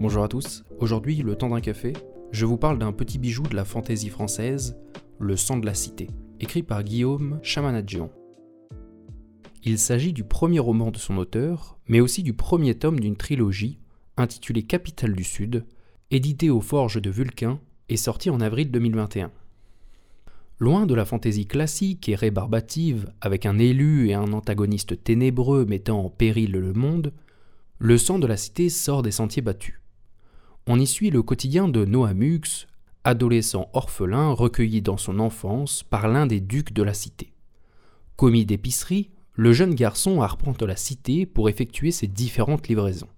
Bonjour à tous, aujourd'hui, le temps d'un café, je vous parle d'un petit bijou de la fantaisie française, Le sang de la cité, écrit par Guillaume Chamanadjian. Il s'agit du premier roman de son auteur, mais aussi du premier tome d'une trilogie intitulée Capitale du Sud, édité aux Forges de Vulcain et sorti en avril 2021. Loin de la fantaisie classique et rébarbative, avec un élu et un antagoniste ténébreux mettant en péril le monde, le sang de la cité sort des sentiers battus. On y suit le quotidien de Noamux, adolescent orphelin recueilli dans son enfance par l'un des ducs de la cité. Commis d'épicerie, le jeune garçon arpente la cité pour effectuer ses différentes livraisons.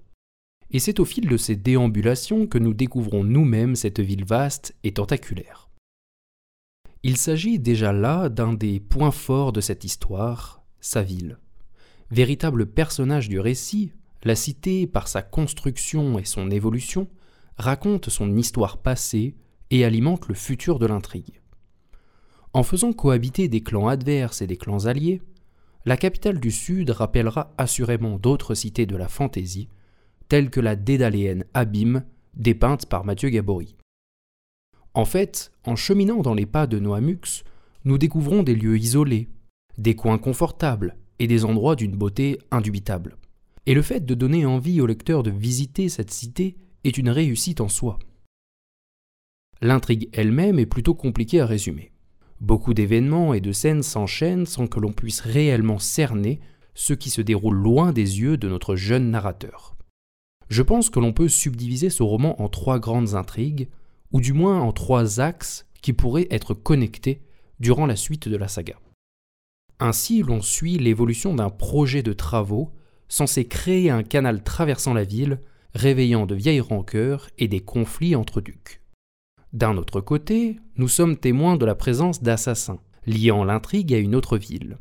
Et c'est au fil de ces déambulations que nous découvrons nous-mêmes cette ville vaste et tentaculaire. Il s'agit déjà là d'un des points forts de cette histoire, sa ville. Véritable personnage du récit, la cité, par sa construction et son évolution, raconte son histoire passée et alimente le futur de l'intrigue. En faisant cohabiter des clans adverses et des clans alliés, la capitale du Sud rappellera assurément d'autres cités de la fantaisie, telles que la dédaléenne Abîme, dépeinte par Mathieu Gabory. En fait, en cheminant dans les pas de Noamux, nous découvrons des lieux isolés, des coins confortables et des endroits d'une beauté indubitable. Et le fait de donner envie au lecteur de visiter cette cité est une réussite en soi. L'intrigue elle-même est plutôt compliquée à résumer. Beaucoup d'événements et de scènes s'enchaînent sans que l'on puisse réellement cerner ce qui se déroule loin des yeux de notre jeune narrateur. Je pense que l'on peut subdiviser ce roman en trois grandes intrigues, ou du moins en trois axes qui pourraient être connectés durant la suite de la saga. Ainsi, l'on suit l'évolution d'un projet de travaux censé créer un canal traversant la ville, réveillant de vieilles rancœurs et des conflits entre ducs. D'un autre côté, nous sommes témoins de la présence d'assassins, liant l'intrigue à une autre ville.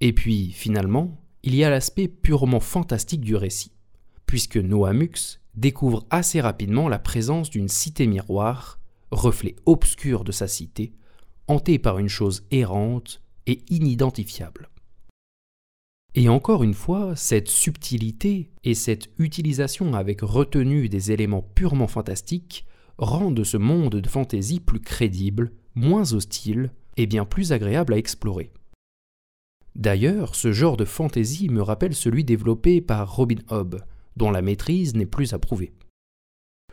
Et puis, finalement, il y a l'aspect purement fantastique du récit, puisque Noamux découvre assez rapidement la présence d'une cité miroir, reflet obscur de sa cité, hantée par une chose errante et inidentifiable. Et encore une fois, cette subtilité et cette utilisation avec retenue des éléments purement fantastiques rendent ce monde de fantaisie plus crédible, moins hostile et bien plus agréable à explorer. D'ailleurs, ce genre de fantaisie me rappelle celui développé par Robin Hobb, dont la maîtrise n'est plus approuvée.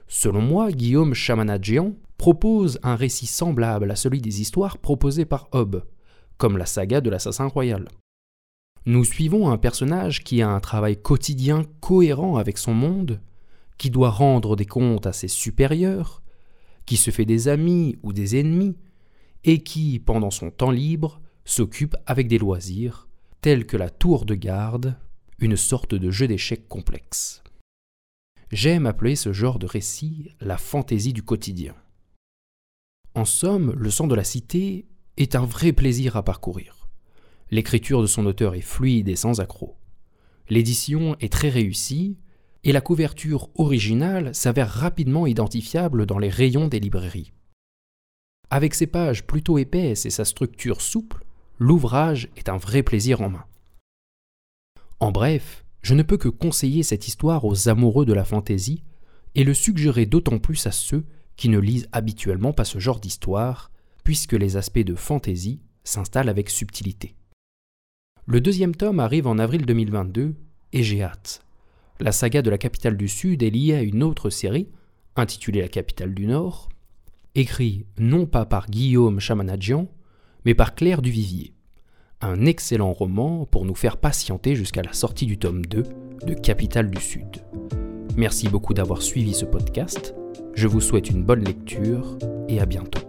Selon moi, Guillaume Chamanadjian propose un récit semblable à celui des histoires proposées par Hobbes, comme la saga de l'assassin royal. Nous suivons un personnage qui a un travail quotidien cohérent avec son monde, qui doit rendre des comptes à ses supérieurs, qui se fait des amis ou des ennemis, et qui, pendant son temps libre, s'occupe avec des loisirs, tels que la tour de garde une sorte de jeu d'échecs complexe. J'aime appeler ce genre de récit la fantaisie du quotidien. En somme, le sang de la cité est un vrai plaisir à parcourir. L'écriture de son auteur est fluide et sans accroc. L'édition est très réussie et la couverture originale s'avère rapidement identifiable dans les rayons des librairies. Avec ses pages plutôt épaisses et sa structure souple, l'ouvrage est un vrai plaisir en main. En bref, je ne peux que conseiller cette histoire aux amoureux de la fantaisie et le suggérer d'autant plus à ceux qui ne lisent habituellement pas ce genre d'histoire, puisque les aspects de fantaisie s'installent avec subtilité. Le deuxième tome arrive en avril 2022 et j'ai hâte. La saga de la capitale du Sud est liée à une autre série, intitulée La capitale du Nord, écrite non pas par Guillaume Chamanadjian, mais par Claire Duvivier un excellent roman pour nous faire patienter jusqu'à la sortie du tome 2 de Capitale du Sud. Merci beaucoup d'avoir suivi ce podcast, je vous souhaite une bonne lecture et à bientôt.